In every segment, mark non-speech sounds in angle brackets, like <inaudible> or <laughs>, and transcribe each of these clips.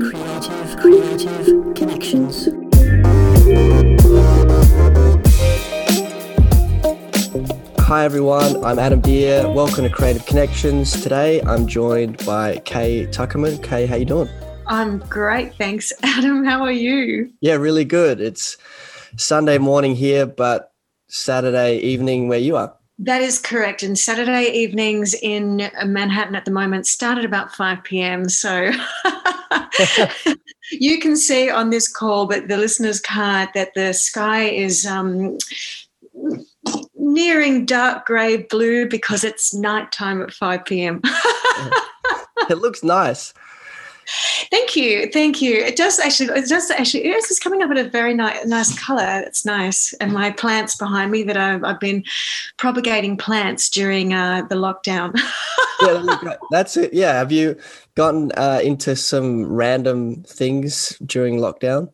Creative, creative connections. Hi everyone, I'm Adam Deer. Welcome to Creative Connections. Today I'm joined by Kay Tuckerman. Kay, how you doing? I'm great, thanks. <laughs> Adam, how are you? Yeah, really good. It's Sunday morning here, but Saturday evening where you are. That is correct. And Saturday evenings in Manhattan at the moment start at about 5 p.m. So <laughs> you can see on this call, but the listeners can't, that the sky is um, nearing dark grey blue because it's nighttime at 5 p.m. <laughs> it looks nice. Thank you, thank you. It does actually. It does actually. Yes, it's coming up in a very nice, nice color. It's nice, and my plants behind me that I've, I've been propagating plants during uh, the lockdown. <laughs> yeah, that's it. Yeah, have you gotten uh, into some random things during lockdown?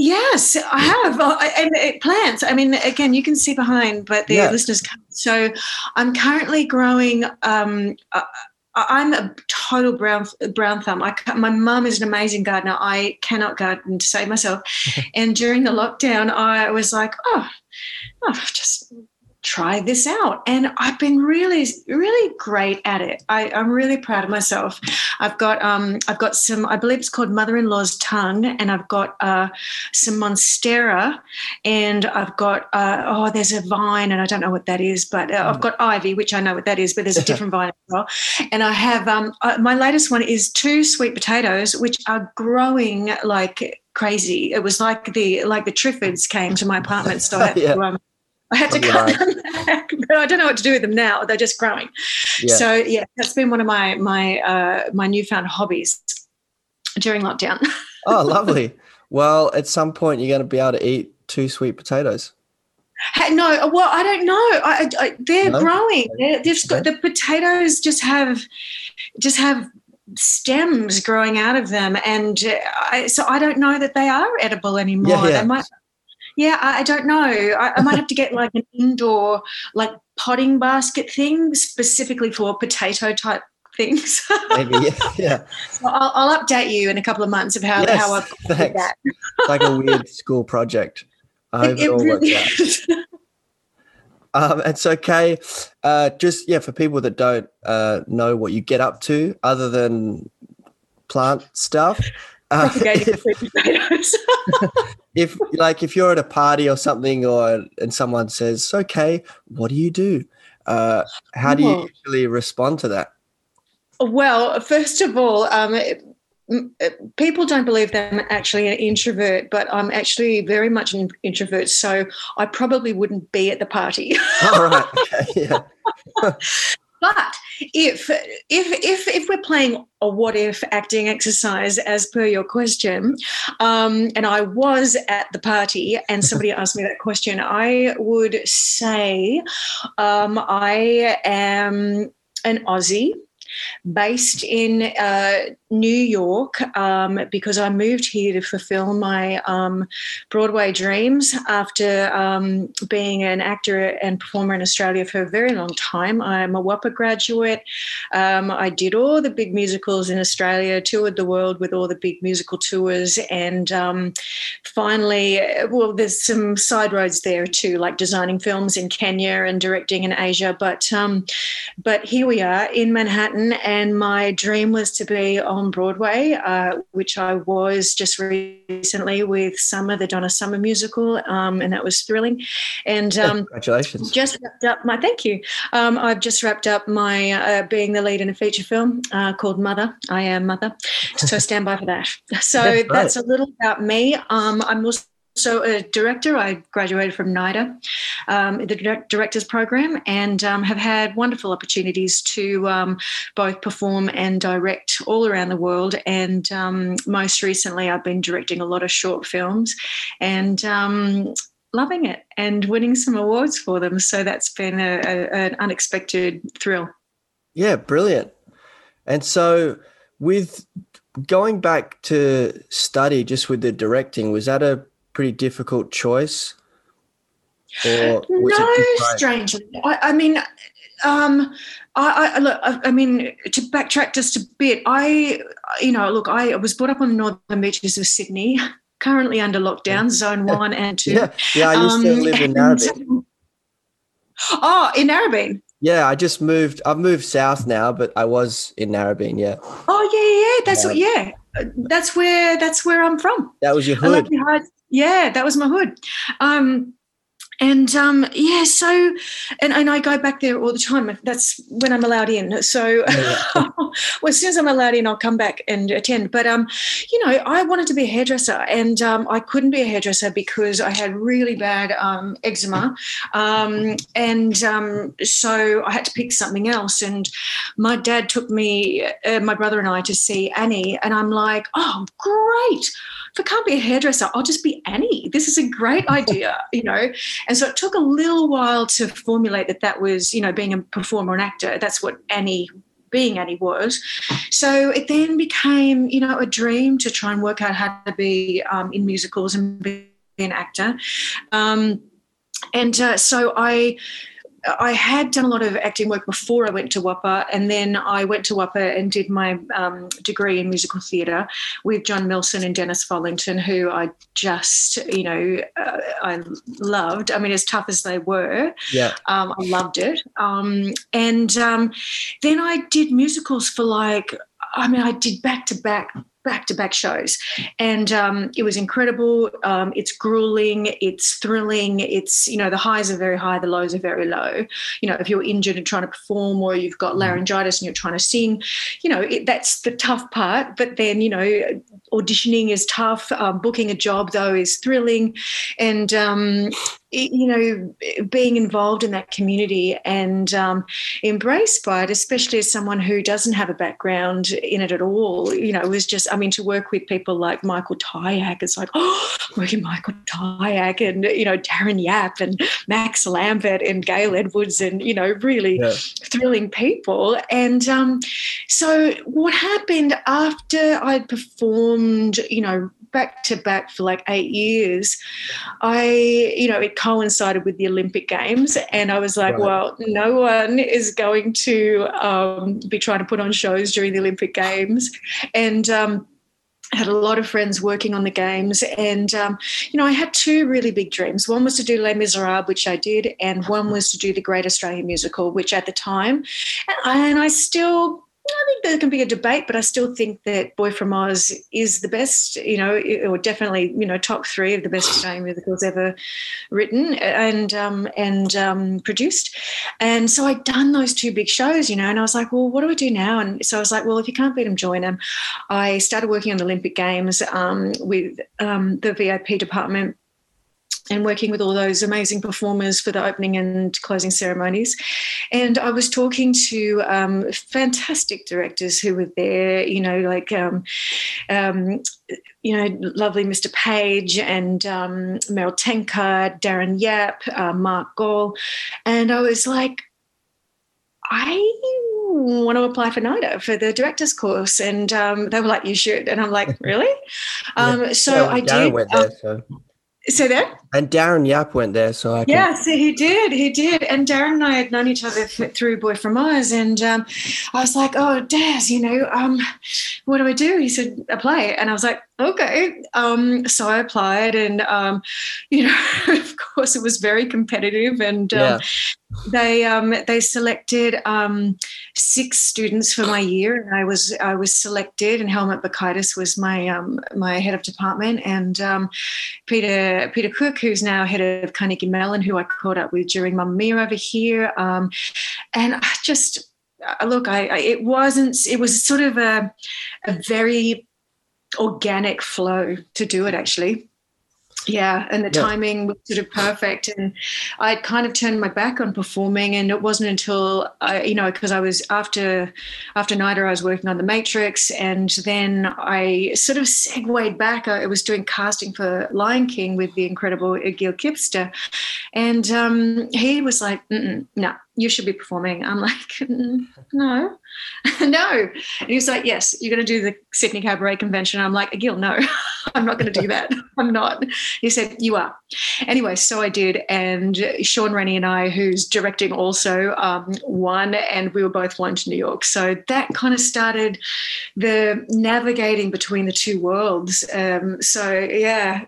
Yes, I have. And uh, plants. I mean, again, you can see behind, but the yeah. listeners can't. So I'm currently growing. Um, uh, I'm a total brown brown thumb. I, my mum is an amazing gardener. I cannot garden to save myself. <laughs> and during the lockdown, I was like, oh, oh I've just try this out. And I've been really, really great at it. I, am really proud of myself. I've got um, I've got some, I believe it's called Mother-in-Law's Tongue, and I've got uh, some Monstera, and I've got uh, oh, there's a vine, and I don't know what that is, but uh, I've got ivy, which I know what that is, but there's a <laughs> different vine as well. And I have um, uh, my latest one is two sweet potatoes, which are growing like crazy. It was like the like the Triffids came to my apartment, so I had <laughs> yeah. to um, I had to cut them back, but I don't know what to do with them now. They're just growing. Yeah. So yeah, that's been one of my my uh, my newfound hobbies during lockdown. <laughs> oh, lovely. Well, at some point you're going to be able to eat two sweet potatoes. Hey, no, well, I don't know. I, I, they're no? growing. They're, got, the potatoes just have just have stems growing out of them, and uh, I, so I don't know that they are edible anymore. Yeah, yeah. They might yeah, I, I don't know. I, I might have to get like an indoor like potting basket thing specifically for potato type things. <laughs> Maybe, yeah. yeah. So I'll, I'll, update you in a couple of months of how, yes, how I've got that. it's like a <laughs> weird school project. I hope it, it all really works out. <laughs> Um, it's okay. Uh, just yeah, for people that don't uh, know what you get up to, other than plant stuff, uh, if, <laughs> <laughs> if like if you're at a party or something, or and someone says, "Okay, what do you do?" Uh, how do you usually respond to that? Well, first of all, um, people don't believe that I'm actually an introvert, but I'm actually very much an introvert. So I probably wouldn't be at the party. All right. Okay. Yeah. <laughs> But if if if if we're playing a what if acting exercise as per your question, um, and I was at the party and <laughs> somebody asked me that question, I would say um, I am an Aussie based in uh, New York um, because I moved here to fulfill my um, Broadway dreams after um, being an actor and performer in Australia for a very long time. I'm a WAAPA graduate. Um, I did all the big musicals in Australia, toured the world with all the big musical tours, and um, finally, well, there's some side roads there too, like designing films in Kenya and directing in Asia. But um, but here we are in Manhattan, and my dream was to be on on Broadway, uh, which I was just recently with Summer, the Donna Summer musical, um, and that was thrilling. And um, congratulations! Just wrapped up my thank you. Um, I've just wrapped up my uh, being the lead in a feature film uh, called Mother. I am Mother, so stand by for that. <laughs> So that's, that's a little about me. Um, I'm also so a director i graduated from nida um, the directors program and um, have had wonderful opportunities to um, both perform and direct all around the world. And um, most recently i've been directing a lot of short films and um, loving it and winning some awards for them. So that's been a, a, an unexpected thrill. Yeah brilliant. And so with going back to study just with the directing was that a pretty difficult choice? Or no, strangely. I, I, mean, um, I, I look. I, I, mean, to backtrack just a bit, I, you know, look, I was brought up on the northern beaches of Sydney, <laughs> currently under lockdown, zone one and <laughs> two. Yeah, yeah. I used to um, live in Narrabeen. Oh, in Narrabeen. Yeah, I just moved. I've moved south now, but I was in Narrabeen. Yeah. Oh yeah, yeah. That's yeah. yeah. That's where that's where I'm from. That was your hood. Yeah, that was my hood. Um, and um, yeah, so and, and I go back there all the time. That's when I'm allowed in. So yeah. <laughs> well, as soon as I'm allowed in, I'll come back and attend. But um, you know, I wanted to be a hairdresser, and um, I couldn't be a hairdresser because I had really bad um, eczema, um, and um, so I had to pick something else. And my dad took me, uh, my brother and I, to see Annie, and I'm like, oh, great if I can't be a hairdresser, I'll just be Annie. This is a great <laughs> idea, you know. And so it took a little while to formulate that that was, you know, being a performer and actor. That's what Annie being Annie was. So it then became, you know, a dream to try and work out how to be um, in musicals and be an actor. Um, and uh, so I I had done a lot of acting work before I went to WAAPA, and then I went to WAAPA and did my um, degree in musical theatre with John Milson and Dennis Follington, who I just, you know, uh, I loved. I mean, as tough as they were, yeah, um, I loved it. Um, and um, then I did musicals for like, I mean, I did back to back back to back shows. And um, it was incredible. Um, it's grueling, it's thrilling, it's, you know, the highs are very high, the lows are very low. You know, if you're injured and trying to perform or you've got mm-hmm. laryngitis and you're trying to sing, you know, it, that's the tough part. But then, you know, auditioning is tough. Um, booking a job, though, is thrilling. And, um, you know, being involved in that community and um, embraced by it, especially as someone who doesn't have a background in it at all, you know, it was just, I mean, to work with people like Michael Tyack, it's like, oh, working Michael Tyack and, you know, Darren Yap and Max Lambert and Gail Edwards and, you know, really yeah. thrilling people. And um, so what happened after I'd performed, you know, back to back for like eight years, I, you know, it coincided with the Olympic Games. And I was like, right. well, no one is going to um, be trying to put on shows during the Olympic Games. And, um, had a lot of friends working on the games and um, you know i had two really big dreams one was to do les miserables which i did and one was to do the great australian musical which at the time and I, and I still I think there can be a debate, but I still think that Boy from Oz is the best, you know, or definitely, you know, top three of the best <sighs> Australian musicals ever written and um, and um, produced. And so I'd done those two big shows, you know, and I was like, well, what do I do now? And so I was like, well, if you can't beat them, join them. I started working on the Olympic Games um, with um, the VIP department and working with all those amazing performers for the opening and closing ceremonies. And I was talking to um, fantastic directors who were there, you know, like, um, um, you know, lovely Mr. Page and um, Meryl Tankard, Darren Yap, uh, Mark Gall. And I was like, I want to apply for NIDA for the director's course. And um, they were like, you should. And I'm like, really? <laughs> Um, so I did. There, uh, so. Say that. And Darren Yap went there, so I. Can... Yes, he did. He did. And Darren and I had known each other through Boy from Oz, and um, I was like, "Oh, Daz, you know, um, what do I do?" He said, "Apply," and I was like, "Okay." Um, so I applied, and um, you know, <laughs> of course, it was very competitive, and um, yeah they um, they selected um, six students for my year, and I was I was selected. And Helmut Bakaitis was my um, my head of department, and um, Peter Peter Cooke, who's now head of Carnegie Mellon, who I caught up with during Mamma Mia over here, um, and I just uh, look, I, I it wasn't it was sort of a a very organic flow to do it actually yeah and the yeah. timing was sort of perfect and i kind of turned my back on performing and it wasn't until i you know because i was after after NIDA i was working on the matrix and then i sort of segued back i was doing casting for lion king with the incredible gil kipster and um, he was like no you should be performing. I'm like, <laughs> mm, no, <laughs> no. And he was like, yes, you're going to do the Sydney Cabaret Convention. I'm like, Gil, no, <laughs> I'm not going to do that. I'm not. He said, you are. Anyway, so I did. And Sean Rennie and I, who's directing also, um, won, and we were both flown to New York. So that kind of started the navigating between the two worlds. Um, so, yeah.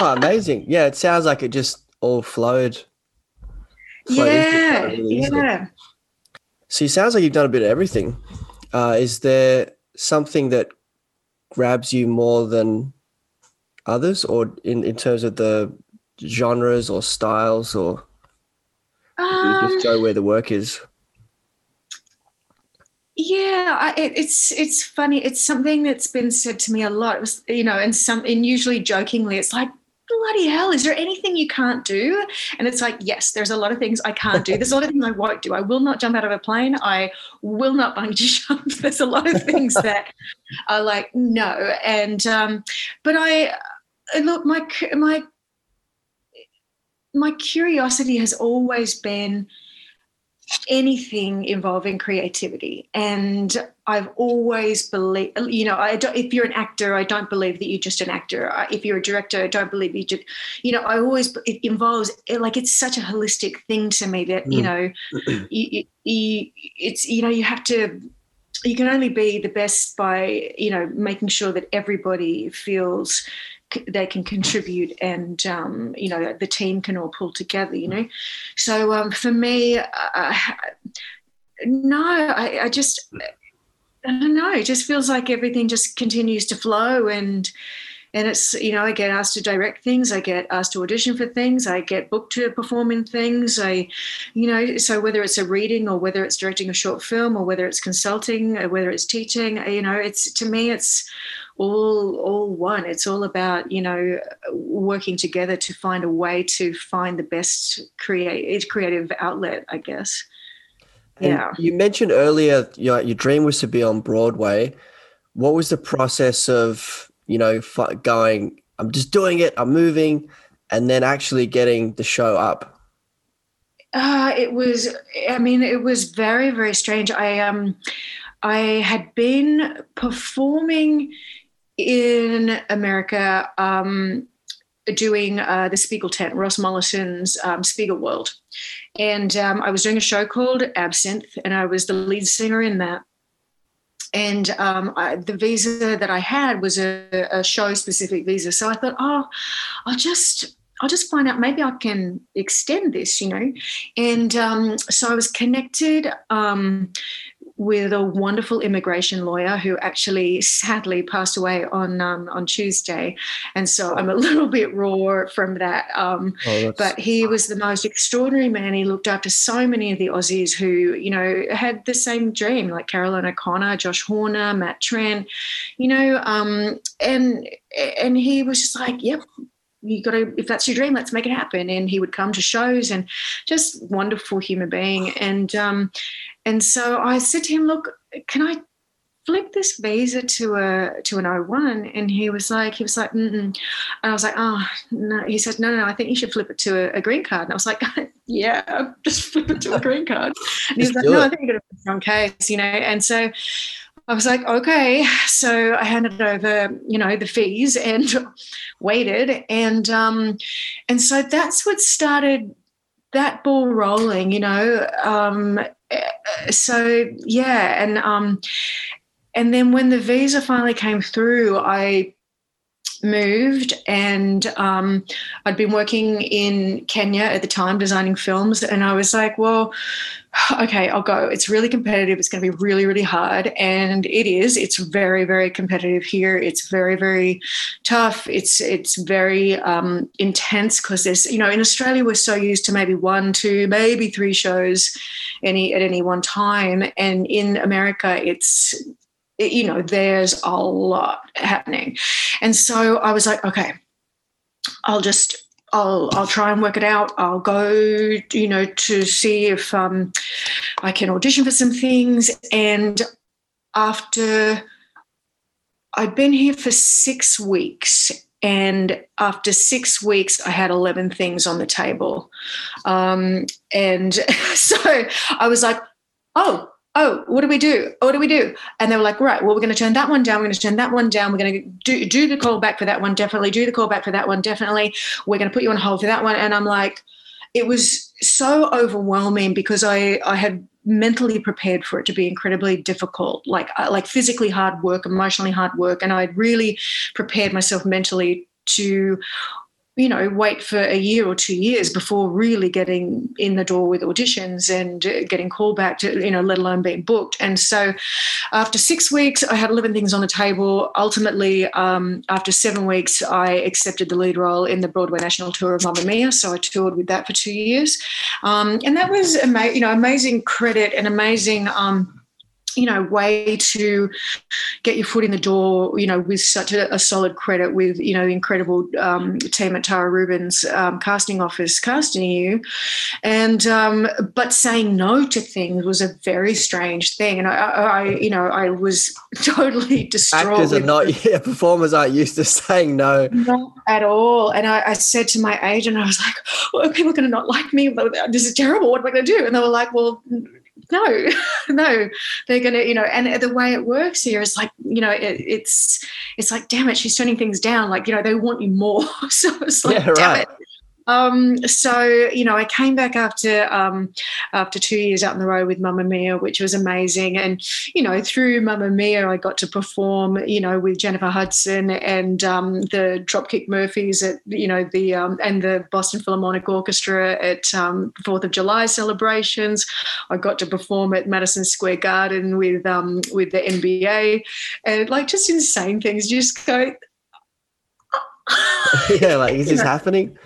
oh, amazing. Yeah, it sounds like it just all flowed yeah, yeah. So it sounds like you've done a bit of everything. Uh, is there something that grabs you more than others, or in, in terms of the genres or styles, or um, you just go where the work is? Yeah, I, it, it's it's funny. It's something that's been said to me a lot. It was, you know, and some and usually jokingly, it's like bloody hell, is there anything you can't do? And it's like, yes, there's a lot of things I can't do. There's a lot of things I won't do. I will not jump out of a plane. I will not bungee <laughs> jump. There's a lot of things that are like, no. And, um, but I, look, my, my, my curiosity has always been anything involving creativity and i've always believed you know i don't if you're an actor i don't believe that you're just an actor if you're a director i don't believe you just you know i always it involves like it's such a holistic thing to me that mm. <clears throat> you know you, you, it's you know you have to you can only be the best by you know making sure that everybody feels they can contribute and um, you know the team can all pull together you know? So um, for me uh, no I, I, just I don't know. It just feels like everything just continues to flow and and it's you know I get asked to direct things I get asked to audition for things I get booked to perform in things I you know so whether it's a reading or whether it's directing a short film or whether it's consulting or whether it's teaching you know it's to me it's all all one. It's all about you know working together to find a way to find the best create creative outlet i guess. And yeah. you mentioned earlier your, your dream was to be on broadway. What was the process of you know going i'm just doing it i'm moving and then actually getting the show up? Uh, it was i mean it was very very strange. I um i had been performing in America um, doing uh, the Spiegel tent, Ross Mollison's um, Spiegel World. And um, I was doing a show called Absinthe, and I was the lead singer in that. And um, I, the visa that I had was a, a show specific visa. So I thought, oh, I'll just I'll just find out maybe I can extend this, you know. And um, so I was connected um, with a wonderful immigration lawyer who actually sadly passed away on um, on Tuesday, and so I'm a <laughs> little bit raw from that. Um, oh, but he was the most extraordinary man. He looked after so many of the Aussies who you know had the same dream, like Caroline O'Connor, Josh Horner, Matt Trent, you know, um, and and he was just like, "Yep, you got to if that's your dream let's make it happen and he would come to shows and just wonderful human being and um and so i said to him look can i flip this visa to a to an O1 and he was like he was like Mm-mm. and I was like oh no he said no no, no I think you should flip it to a, a green card and I was like <laughs> yeah <laughs> just flip it to a green card and he's like no it. I think you're gonna put a strong case you know and so I was like, okay. So I handed over, you know, the fees and <laughs> waited. And um, and so that's what started that ball rolling, you know. Um, so yeah, and um, and then when the visa finally came through, I moved and um, I'd been working in Kenya at the time designing films and I was like well <sighs> okay I'll go. It's really competitive. It's going to be really really hard. And it is. It's very very competitive here. It's very very tough. It's it's very um, intense because there's you know in Australia we're so used to maybe one two maybe three shows any at any one time. And in America it's you know, there's a lot happening. And so I was like, okay, I'll just I'll I'll try and work it out. I'll go, you know, to see if um, I can audition for some things. And after I'd been here for six weeks, and after six weeks, I had 11 things on the table. Um, and <laughs> so I was like, oh, oh, what do we do? What do we do? And they were like, right, well, we're going to turn that one down. We're going to turn that one down. We're going to do, do the call back for that one, definitely. Do the call back for that one, definitely. We're going to put you on hold for that one. And I'm like, it was so overwhelming because I, I had mentally prepared for it to be incredibly difficult, like uh, like physically hard work, emotionally hard work, and I'd really prepared myself mentally to you know wait for a year or two years before really getting in the door with auditions and uh, getting called back to you know let alone being booked. And so after six weeks i had 11 things on the table. Ultimately um, after seven weeks i accepted the lead role in the broadway national tour of mamma mia. So i toured with that for two years. Um, and that was ama- you know amazing credit and amazing um, you know way to get your foot in the door you know with such a, a solid credit with you know the incredible um, team at tara rubin's um, casting office casting you. And um, but saying no to things was a very strange thing. And i, I you know i was <laughs> totally distraught actors are not yeah performers aren't used to <laughs> saying no. Not at all. And i, I said to my agent i was like well, people are going to not like me this is terrible. What am i going to do? And they were like well no <laughs> no. They're gonna you know and the way it works here is like you know it, it's it's like damn it she's turning things down. Like you know they want you more. <laughs> So it's like yeah, damn it um, so you know, I came back after um, after two years out on the road with Mamma Mia, which was amazing. And you know, through Mamma Mia, I got to perform, you know, with Jennifer Hudson and um, the Dropkick Murphys at you know the um, and the Boston Philharmonic Orchestra at um, Fourth of July celebrations. I got to perform at Madison Square Garden with um, with the NBA, and like just insane things. You just go. <laughs> yeah, like is this happening?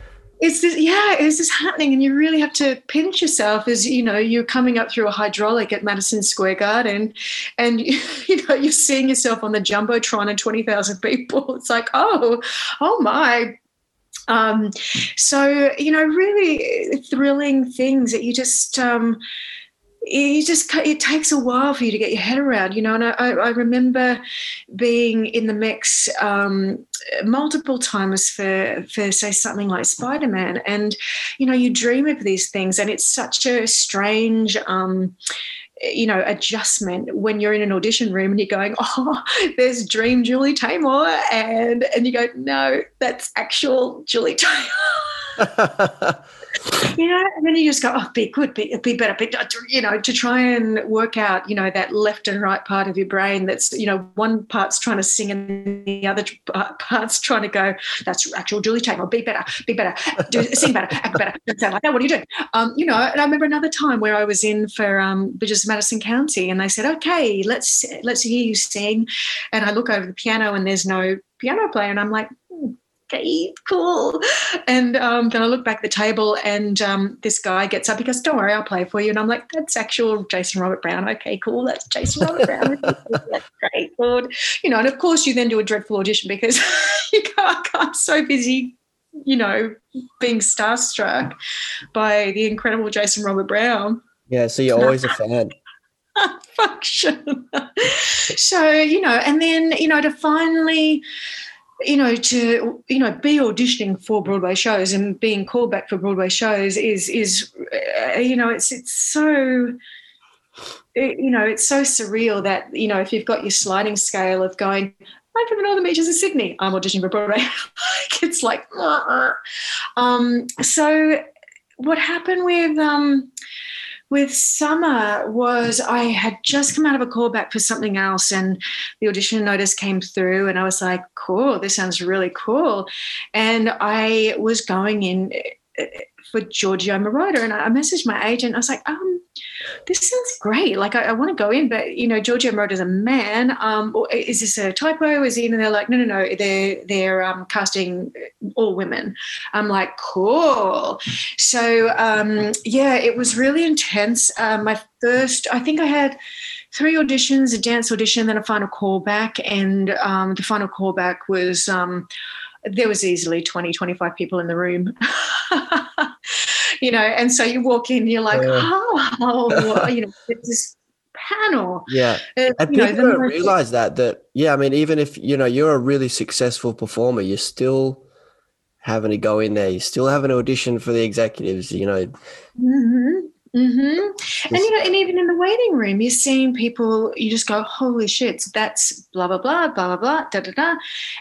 It's this yeah it's this happening and you really have to pinch yourself as you know you're coming up through a hydraulic at madison square garden and <laughs> you know you're seeing yourself on the jumbotron and 20000 people. <laughs> It's like oh oh my. Um, so you know really thrilling things that you just um, you just it takes a while for you to get your head around you know and i, I remember being in the mix um, multiple times for for say something like spider-man and you know you dream of these things and it's such a strange um, you know adjustment when you're in an audition room and you're going <laughs> oh there's dream julie taymor and and you go no that's actual julie taymor <laughs> <laughs> you know, and then you just go, oh, be good, be, be better, be, you know, to try and work out, you know, that left and right part of your brain that's, you know, one part's trying to sing and the other part's trying to go, that's actual Julie Taymor, be better, be better, do, sing better, act better, sound like that, what are you doing? Um, you know, and I remember another time where I was in for um, Bridges of Madison County and they said, okay, let's, let's hear you sing. And I look over the piano and there's no piano player and I'm like, okay, cool. And um, then I look back at the table and um, this guy gets up. He goes, don't worry, I'll play for you. And I'm like, that's actual Jason Robert Brown. Okay, cool. That's Jason Robert Brown. <laughs> that's great. Good. You know, and of course you then do a dreadful audition because <laughs> you go, I'm so busy, you know, being starstruck by the incredible Jason Robert Brown. Yeah, so you're always a fan. <laughs> function. so, you know, and then, you know, to finally you know, to you know, be auditioning for Broadway shows and being called back for Broadway shows is is uh, you know, it's it's so it, you know, it's so surreal that you know, if you've got your sliding scale of going, I'm from the Northern Beaches of Sydney, I'm auditioning for Broadway. <laughs> it's like, uh, um, so what happened with um with summer was I had just come out of a callback for something else, and the audition notice came through, and I was like, "Cool, this sounds really cool," and I was going in for Giorgio Moroder. And I messaged my agent. I was like, um, this sounds great. Like, I, I want to go in, but, you know, Giorgio Moroder's a man. Um, is this a typo? Is he? And they're like, no, no, no. They're, they're um, casting all women. I'm like, cool. So, um, yeah, it was really intense. Uh, my first, I think I had three auditions, a dance audition, then a final callback. And um, the final callback was, um, there was easily 20, 25 people in the room. <laughs> you know, and so you walk in, you're like, oh, oh <laughs> you know, this panel. Yeah, uh, and people know, don't realize that. That yeah, I mean, even if you know you're a really successful performer, you're still having to go in there. You're still having to audition for the executives. You know. Mm-hmm. Mm-hmm. And you know, and even in the waiting room, you're seeing people. You just go, "Holy shit!" So That's blah blah blah blah blah blah da da da,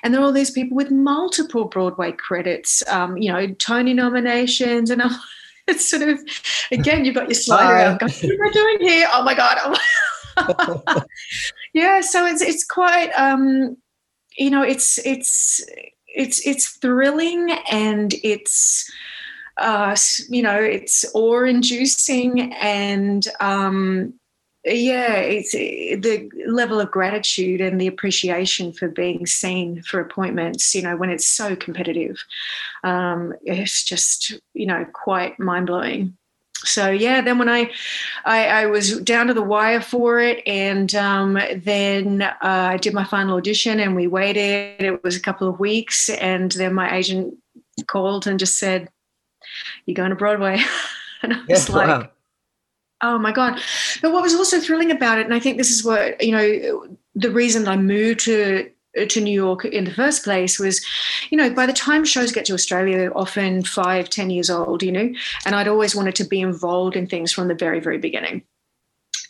and there are all these people with multiple Broadway credits. Um, you know, Tony nominations, and <laughs> it's sort of again, you've got your slider. What am I doing here? Oh my god! Oh <laughs> yeah, so it's it's quite. Um, you know, it's it's it's it's thrilling and it's uh, you know, it's awe inducing and um, yeah, it's the level of gratitude and the appreciation for being seen for appointments. You know, when it's so competitive, um, it's just you know quite mind blowing. So yeah, then when I, I, I was down to the wire for it, and um, then uh, I did my final audition, and we waited. It was a couple of weeks, and then my agent called and just said, you're going to Broadway. <laughs> and I was yeah, like, wow. Oh my God. But what was also thrilling about it, and I think this is what, you know, the reason I moved to to New York in the first place was, you know, by the time shows get to Australia, often five, ten years old, you know, and I'd always wanted to be involved in things from the very, very beginning.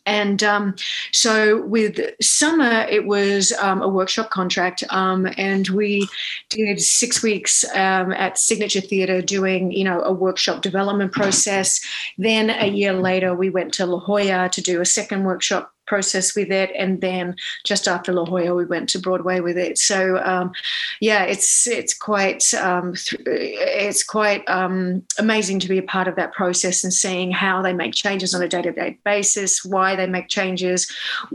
And um, so with summer, it was um, a workshop contract, um, and we did six weeks um, at Signature Theatre doing, you know, a workshop development process. Then a year later, we went to La Jolla to do a second workshop process with it, and then just after La Jolla, we went to Broadway with it. So um, yeah, it's it's quite um, th- it's quite um, amazing to be a part of that process and seeing how they make changes on a day to day basis, why they make changes,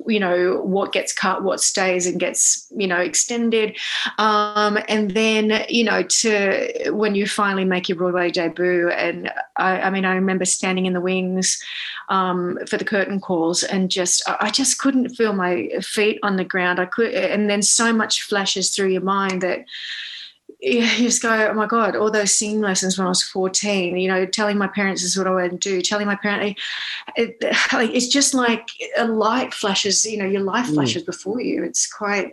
you know, what gets cut, what stays and gets you know extended, um, and then you know to when you finally make your Broadway debut, and I, I mean I remember standing in the wings um, for the curtain calls and just I just couldn't feel my feet on the ground. I could, and then so much flashes through your mind that you just go, oh my God, all those singing lessons when I was 14, you know, telling my parents this is what I want to do, telling my parents, it, <laughs> it's just like a light flashes, you know, your life mm. flashes mm. before you. It's quite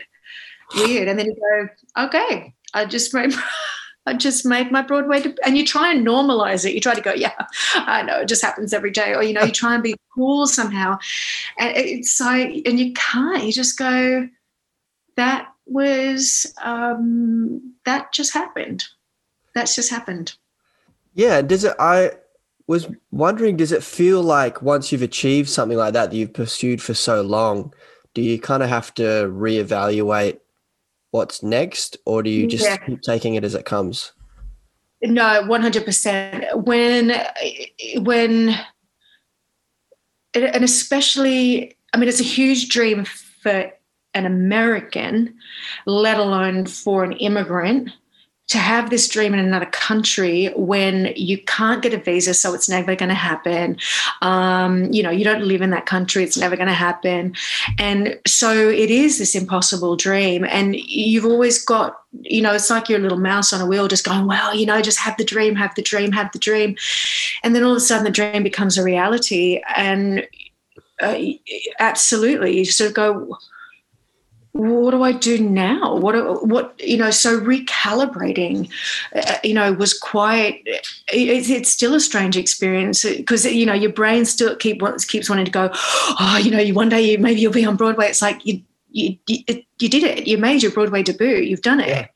weird. And then you go, okay, I just made, I just made my Broadway, and you try and normalize it. You try to go, yeah, I know, it just happens every day. Or, you know, you try and be cool somehow. And it's like, and you can't, you just go, that was, um, that just happened. That's just happened. Yeah. Does it, I, was wondering, does it feel like once you've achieved something like that that you've pursued for so long, do you kind of have to reevaluate what's next, or do you just yeah. keep taking it as it comes? No, one hundred percent. When when and especially, I mean, it's a huge dream for an American, let alone for an immigrant to have this dream in another country when you can't get a visa, so it's never going to happen. Um, you know, you don't live in that country, it's never going to happen. And so it is this impossible dream. And you've always got, you know, it's like you're a little mouse on a wheel just going, well, you know, just have the dream, have the dream, have the dream. And then all of a sudden the dream becomes a reality. And uh, absolutely, you sort of go, what do I do now? What what you know? So recalibrating, uh, you know, was quite. It, it's still a strange experience because you know your brain still keep wants keeps wanting to go. Oh, you know, you one day you maybe you'll be on Broadway. It's like you you you, you did it. You made your Broadway debut. You've done it. Yeah.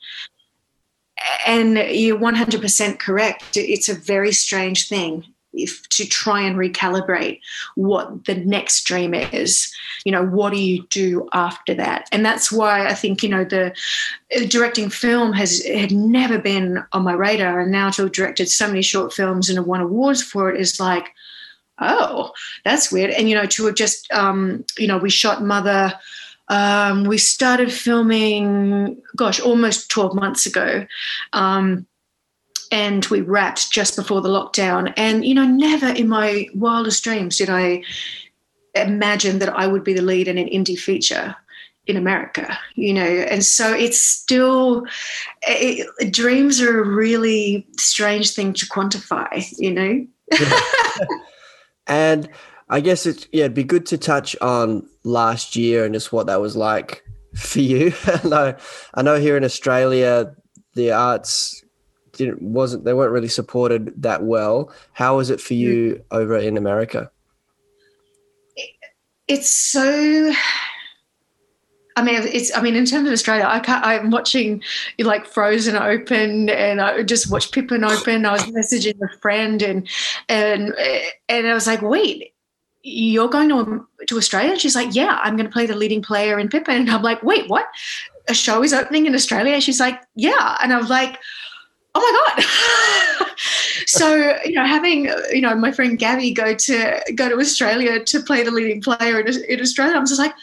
And you're 100% correct. It's a very strange thing if to try and recalibrate what the next dream is. You know what do you do after that? And that's why i think you know the uh, directing film has had never been on my radar. And now to have directed so many short films and have won awards for it is like oh that's weird. And you know to have just um, you know we shot mother um, we started filming gosh almost 12 months ago. Um, and we wrapped just before the lockdown. And, you know, never in my wildest dreams did I imagine that I would be the lead in an indie feature in America, you know. And so it's still, it, dreams are a really strange thing to quantify, you know. <laughs> and I guess it's yeah, it'd be good to touch on last year and just what that was like for you. <laughs> I I know here in Australia, the arts didn't wasn't they weren't really supported that well. How was it for you over in America? It's so I mean, it's. I mean, in terms of Australia, I can't. I'm watching like Frozen open, and I just watched Pippin open. I was messaging a friend, and and and I was like, wait, you're going to to Australia? She's like, yeah, I'm going to play the leading player in Pippin. And I'm like, wait, what? A show is opening in Australia? She's like, yeah. And I was like, oh my god. <laughs> so you know, having you know my friend Gabby go to go to Australia to play the leading player in, in Australia, I'm just like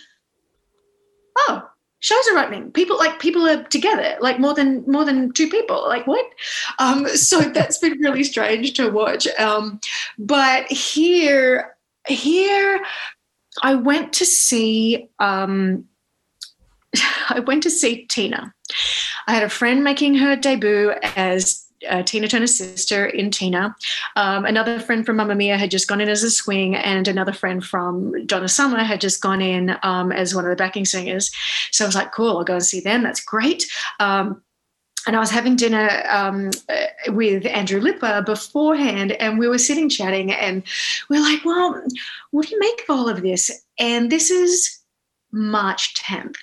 oh shows are opening. People like people are together like more than more than two people. Like what? Um so <laughs> that's been really strange to watch. Um but here here i went to see um <laughs> i went to see tina i had a friend making her debut as uh, Tina Turner's sister in Tina. Um, another friend from Mamma Mia had just gone in as a swing, and another friend from Donna Summer had just gone in um, as one of the backing singers. So I was like, cool, I'll go and see them. That's great. Um, and I was having dinner um, uh, with Andrew Lipper beforehand, and we were sitting chatting, and we are like, well, what do you make of all of this? And this is March 10th.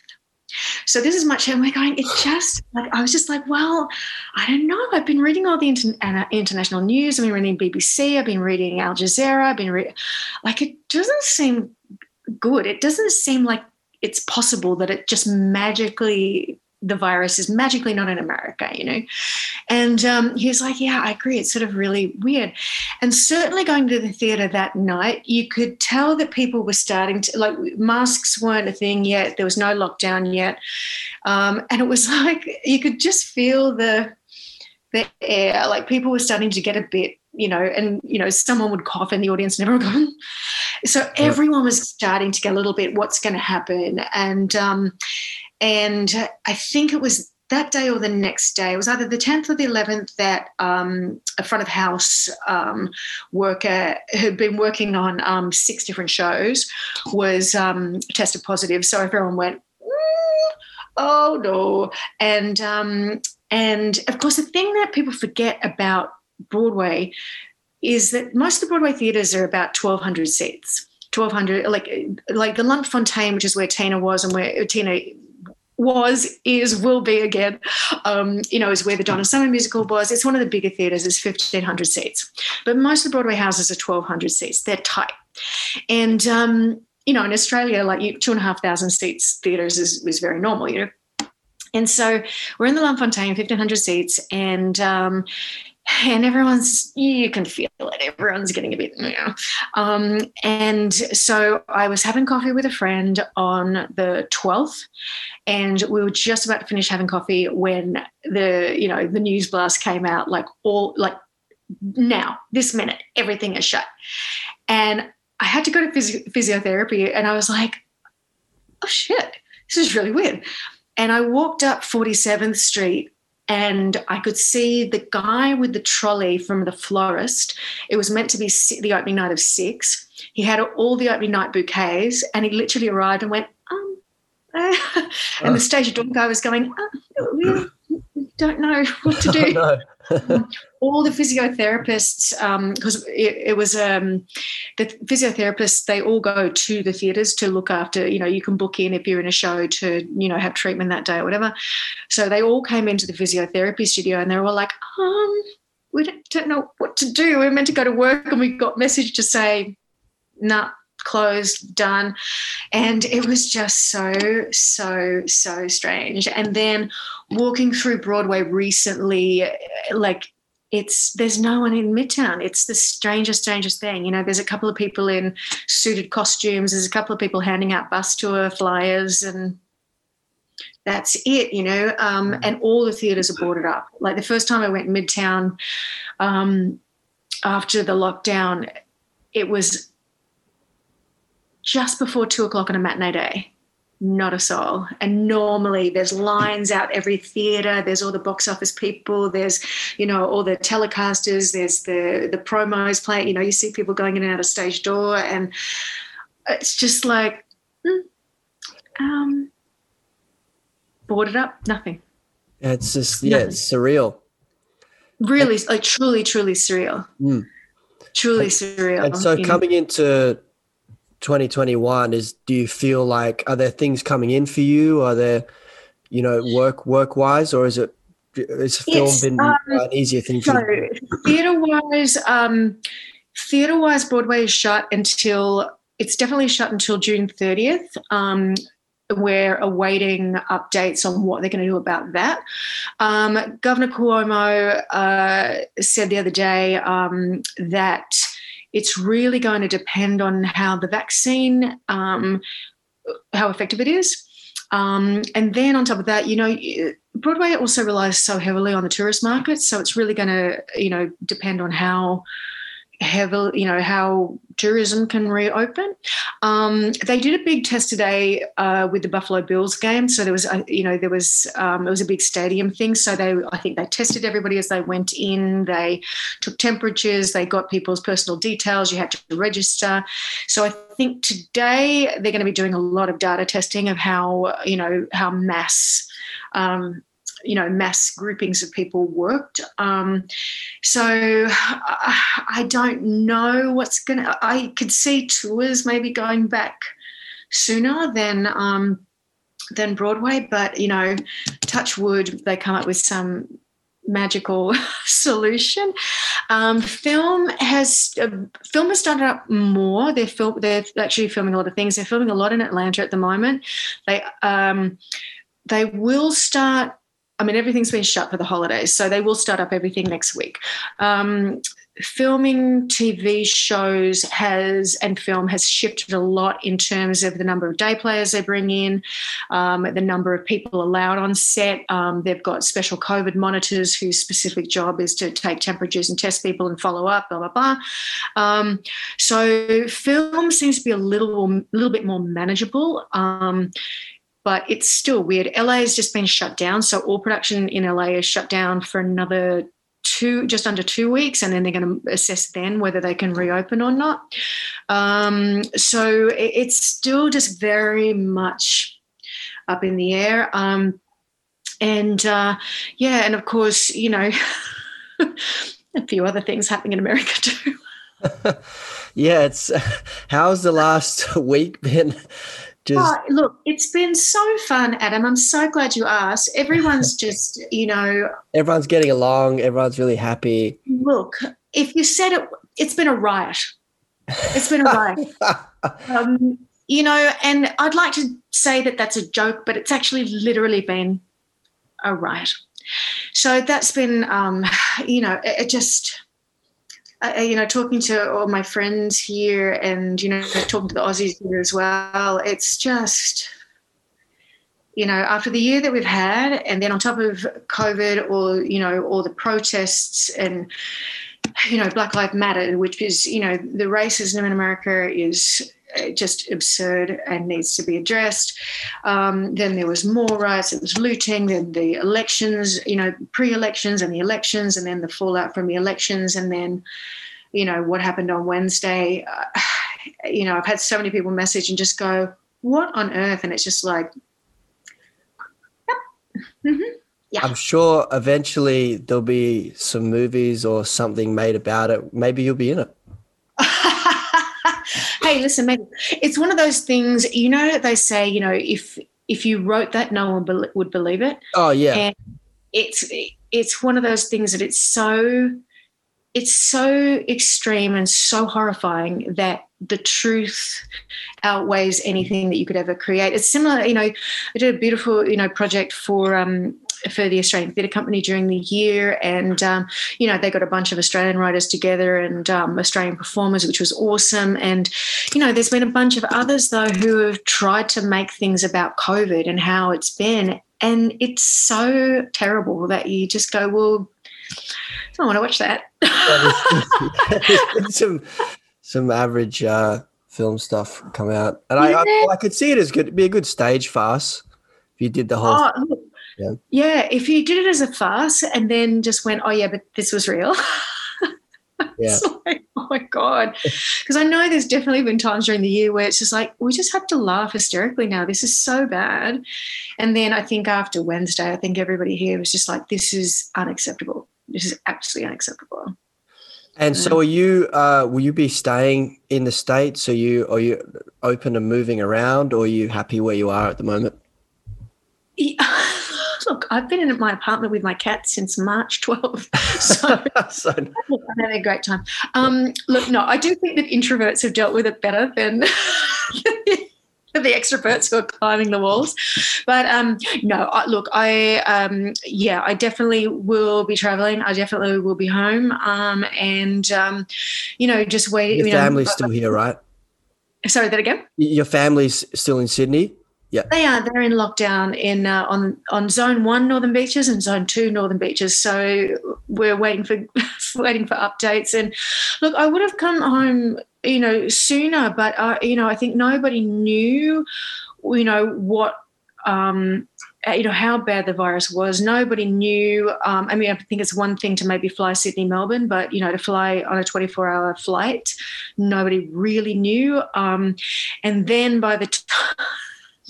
So this is much, and we're going, it's just like, I was just like, well, I don't know. I've been reading all the inter- uh, international news. I've been reading BBC. I've been reading Al Jazeera. I've been reading, like, it doesn't seem good. It doesn't seem like it's possible that it just magically the virus is magically not in America, you know? And um, he was like, Yeah, I agree. It's sort of really weird. And certainly going to the theater that night, you could tell that people were starting to, like, masks weren't a thing yet. There was no lockdown yet. Um, and it was <laughs> like, you could just feel the, the air, like people were starting to get a bit you know, and you know, someone would cough in the audience and everyone go. <laughs> So everyone was starting to get a little bit, what's going to happen? And um, and I think it was that day or the next day, it was either the 10th or the 11th, that um, a front of house um, worker who'd been working on um, six different shows was um, tested positive. So everyone went, mm, oh no. And, um, and of course, the thing that people forget about Broadway is that most of the Broadway theatres are about 1,200 seats. 1200 like like the Lunt-Fontanne which is where Tina was and where Tina was, is, will be again, um, you know, is where the Donna Summer musical was. It's one of the bigger theatres, it's 1,500 seats. But most of the Broadway houses are 1,200 seats. They're tight. And, um, you know, in Australia, like two and a half thousand seats theatres is, is very normal, you know. And so we're in the Lunt-Fontanne, 1,500 seats, and um, and everyone's you can feel it. Everyone's getting a bit you know. Um, and so i was having coffee with a friend on the 12th and we were just about to finish having coffee when the you know the news blast came out like all like now this minute everything is shut. And i had to go to physio- physiotherapy and i was like oh shit this is really weird. And i walked up 47th street and I could see the guy with the trolley from the florist. It was meant to be the opening night of six. He had all the opening night bouquets, and he literally arrived and went, um, uh, <laughs> and the stage door guy was going, oh, we don't know <laughs> what to <laughs> do. <laughs> all the physiotherapists, because um, it, it, was um, the physiotherapists, they all go to the theatres to look after, you know, you can book in if you're in a show to, you know, have treatment that day or whatever. So they all came into the physiotherapy studio and they were all like, um, we don't, don't know what to do. We are meant to go to work and we got message to say, nah, closed, done. And it was just so, so, so strange. And then walking through Broadway recently, like it's there's no one in midtown it's the strangest strangest thing you know there's a couple of people in suited costumes there's a couple of people handing out bus tour flyers and that's it you know um, mm. and all the theaters are boarded up like the first time i went midtown um, after the lockdown it was just before two o'clock on a matinee day not a soul. And normally there's lines out every theater. There's all the box office people. There's, you know, all the telecasters. There's the the promos playing. You know, you see people going in and out of stage door, and it's just like, mm, um, boarded up, nothing. It's just yeah, nothing. it's surreal. Really, like truly, truly surreal. Mm. Truly and, surreal. And so coming know? into 2021 is do you feel like are there things coming in for you are there you know work work wise or is it is film yes, been um, an easier thing so theater wise um theater wise broadway is shut until it's definitely shut until june 30th um we're awaiting updates on what they're going to do about that. Um, Governor Cuomo uh, said the other day um, that it's really going to depend on how the vaccine, um, how effective it is. Um, and then on top of that, you know, Broadway also relies so heavily on the tourist market. So it's really going to, you know, depend on how heavily, you know, how tourism can reopen. Um, they did a big test today uh, with the Buffalo Bills game. So there was, a, you know, there was um, it was a big stadium thing. So they, I think they tested everybody as they went in. They took temperatures. They got people's personal details. You had to register. So I think today they're going to be doing a lot of data testing of how, you know, how mass. Um, you know mass groupings of people worked um, so I, don't know what's gonna i could see tours maybe going back sooner than um, than broadway but you know touch wood they come up with some magical <laughs> solution. Um, film has uh, film has started up more. They're film, they're actually filming a lot of things. They're filming a lot in Atlanta at the moment. They um, they will start I mean, everything's been shut for the holidays, so they will start up everything next week. Um, filming TV shows has and film has shifted a lot in terms of the number of day players they bring in, um, the number of people allowed on set. Um, they've got special COVID monitors whose specific job is to take temperatures and test people and follow up. Blah blah blah. Um, so film seems to be a little a little bit more manageable. But it's still weird. LA has just been shut down. So all production in LA is shut down for another two, just under two weeks. And then they're going to assess then whether they can reopen or not. Um, so it's still just very much up in the air. Um, and uh, yeah, and of course, you know, <laughs> a few other things happening in America too. <laughs> yeah, it's <laughs> how's the last week been? Just oh, look, it's been so fun, Adam. I'm so glad you asked. Everyone's <laughs> just, you know, everyone's getting along. Everyone's really happy. Look, if you said it, it's been a riot. It's been a riot. <laughs> um, you know, and I'd like to say that that's a joke, but it's actually literally been a riot. So that's been, um, <sighs> you know, it, it just you know, talking to all my friends here and, you know, talking to the Aussies here as well, it's just, you know, after the year that we've had, and then on top of COVID or, you know, all the protests and, you know, Black Lives Matter, which is, you know, the racism in America is just absurd and needs to be addressed. Um, then there was more riots, it was looting, then the elections, you know, pre elections and the elections, and then the fallout from the elections, and then, you know, what happened on Wednesday. Uh, you know, I've had so many people message and just go, what on earth? And it's just like, yep. Mm-hmm. Yeah. I'm sure eventually there'll be some movies or something made about it. Maybe you'll be in it <laughs> hey, listen, Meg, it's one of those things. You know, they say, you know, if if you wrote that, no one be- would believe it. Oh yeah. And it's it's one of those things that it's so it's so extreme and so horrifying that the truth outweighs anything that you could ever create. It's similar, you know, I did a beautiful, you know, project for um, for the Australian Theatre Company during the year, and um, you know they got a bunch of Australian writers together and um, Australian performers, which was awesome. And you know, there's been a bunch of others though who have tried to make things about COVID and how it's been, and it's so terrible that you just go, well, I don't want to watch that. yeah, <laughs> some some average uh, film stuff come out, and I, I, I could see it as good. It'd be a good stage farce if you did the whole. Oh, yeah. yeah, if you did it as a farce and then just went, oh yeah, but this was real. <laughs> yeah. Like, oh my god, <laughs> because I know there's definitely been times during the year where it's just like we just have to laugh hysterically now. This is so bad, and then I think after Wednesday, I think everybody here was just like, this is unacceptable. This is absolutely unacceptable. And so, are you? Uh, will you be staying in the states? Are you? Are you open to moving around, or are you happy where you are at the moment? Yeah. <laughs> Look, I've been in my apartment with my cat since March 12th. <laughs> So, so I'm having a great time. Um, look, no, I do think that introverts have dealt with it better than <laughs> the extroverts who are climbing the walls. But um, no, I, look, I um, yeah, I definitely will be traveling. I definitely will be home, um, and um, you know, just wait. Your you family's know, still here, right? Sorry, that again. Your family's still in Sydney. Yeah, they are. They're in lockdown in uh, on on Zone One Northern Beaches and Zone Two Northern Beaches. So we're waiting for <laughs> waiting for updates. And look, I would have come home you know, sooner. But uh, you know, I think nobody knew, you know, what. Um, uh, you know how bad the virus was. Nobody knew. Um, I mean, I think it's one thing to maybe fly Sydney Melbourne, but you know to fly on a 24-hour flight, nobody really knew. Um, and then by the <laughs> time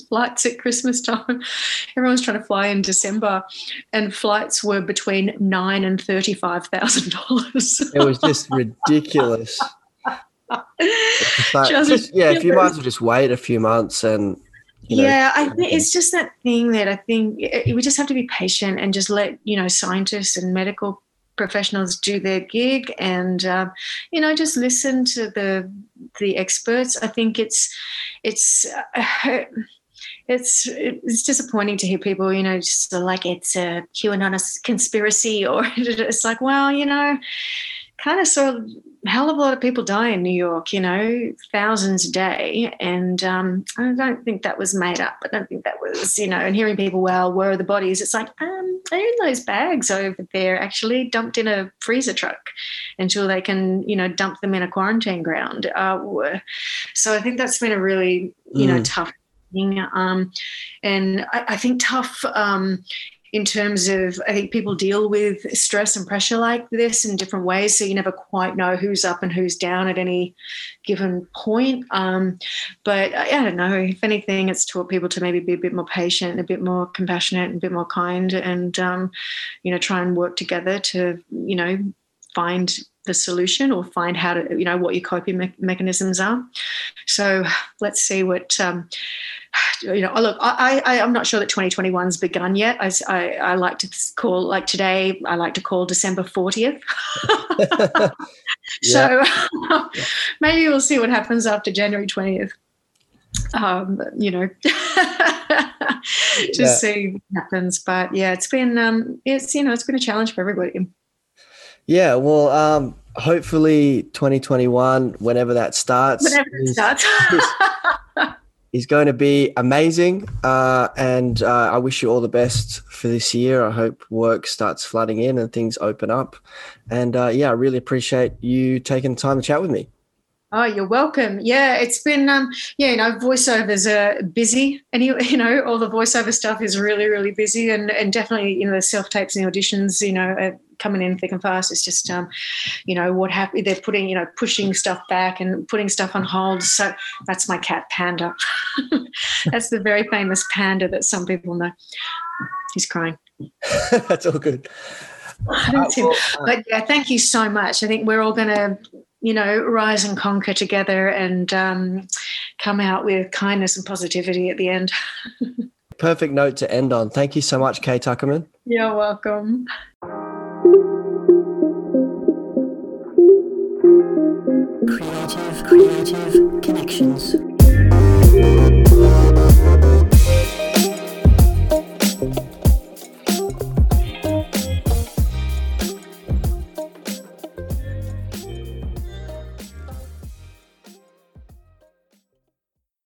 flights at Christmas time. <laughs> Everyone's trying to fly in December, and flights were between nine and thirty-five thousand dollars. It was just ridiculous <laughs> just, just, yeah, if you might as well just wait a few months and you know, yeah, I think it's just that thing that I think we just have to be patient and just let you know scientists and medical professionals do their gig and uh, you know just listen to the the experts. I think it's it's. Uh, it's it's disappointing to hear people, you know, just like it's a QAnon conspiracy, <laughs> or it's like, well, you know, kind of saw a hell of a lot of people die in New York, you know, thousands a day. And um, I don't think that was made up. I don't think that was, you know, and hearing people, well, where are the bodies? It's like, um, they're in those bags over there, actually dumped in a freezer truck until they can, you know, dump them in a quarantine ground. Uh, so I think that's been a really, you know, mm. tough thing. Um, and I, I think tough um, in terms of I think people deal with stress and pressure like this in different ways. So you never quite know who's up and who's down at any given point. Um, but I, I, don't know. If anything, it's taught people to maybe be a bit more patient, a bit more compassionate, and a bit more kind, and um, you know, try and work together to you know find the solution or find how to you know what your coping me- mechanisms are. So let's see what. Um, you know, look, I, I, I'm not sure that 2021's begun yet. I, I, I like to call, like today, I like to call December 40th. <laughs> so <laughs> maybe we'll see what happens after January 20th. Um, you know, <laughs> just yeah. see what happens. But yeah, it's been, um, it's, you know, it's been a challenge for everybody. Yeah. Well, um, hopefully 2021, whenever that starts, whenever it starts is <laughs> going to be amazing. Uh, and uh, I wish you all the best for this year. I hope work starts flooding in and things open up. And uh, yeah, I really appreciate you taking time to chat with me. Oh, you're welcome. Yeah, it's been um, yeah, you know, voiceovers are busy, and you, you know, all the voiceover stuff is really, really busy, and and definitely, you know, the self tapes and the auditions, you know, coming in thick and fast. It's just, um, you know, what happened. They're putting, you know, pushing stuff back and putting stuff on hold. So that's my cat Panda. <laughs> that's the very famous Panda that some people know. He's crying. <laughs> that's all good. Uh, well, uh, but yeah, thank you so much. I think we're all going to, you know, rise and conquer together and um, come out with kindness and positivity at the end. <laughs> Perfect note to end on. Thank you so much, Kay Tuckerman. You're welcome. Creative, creative connections.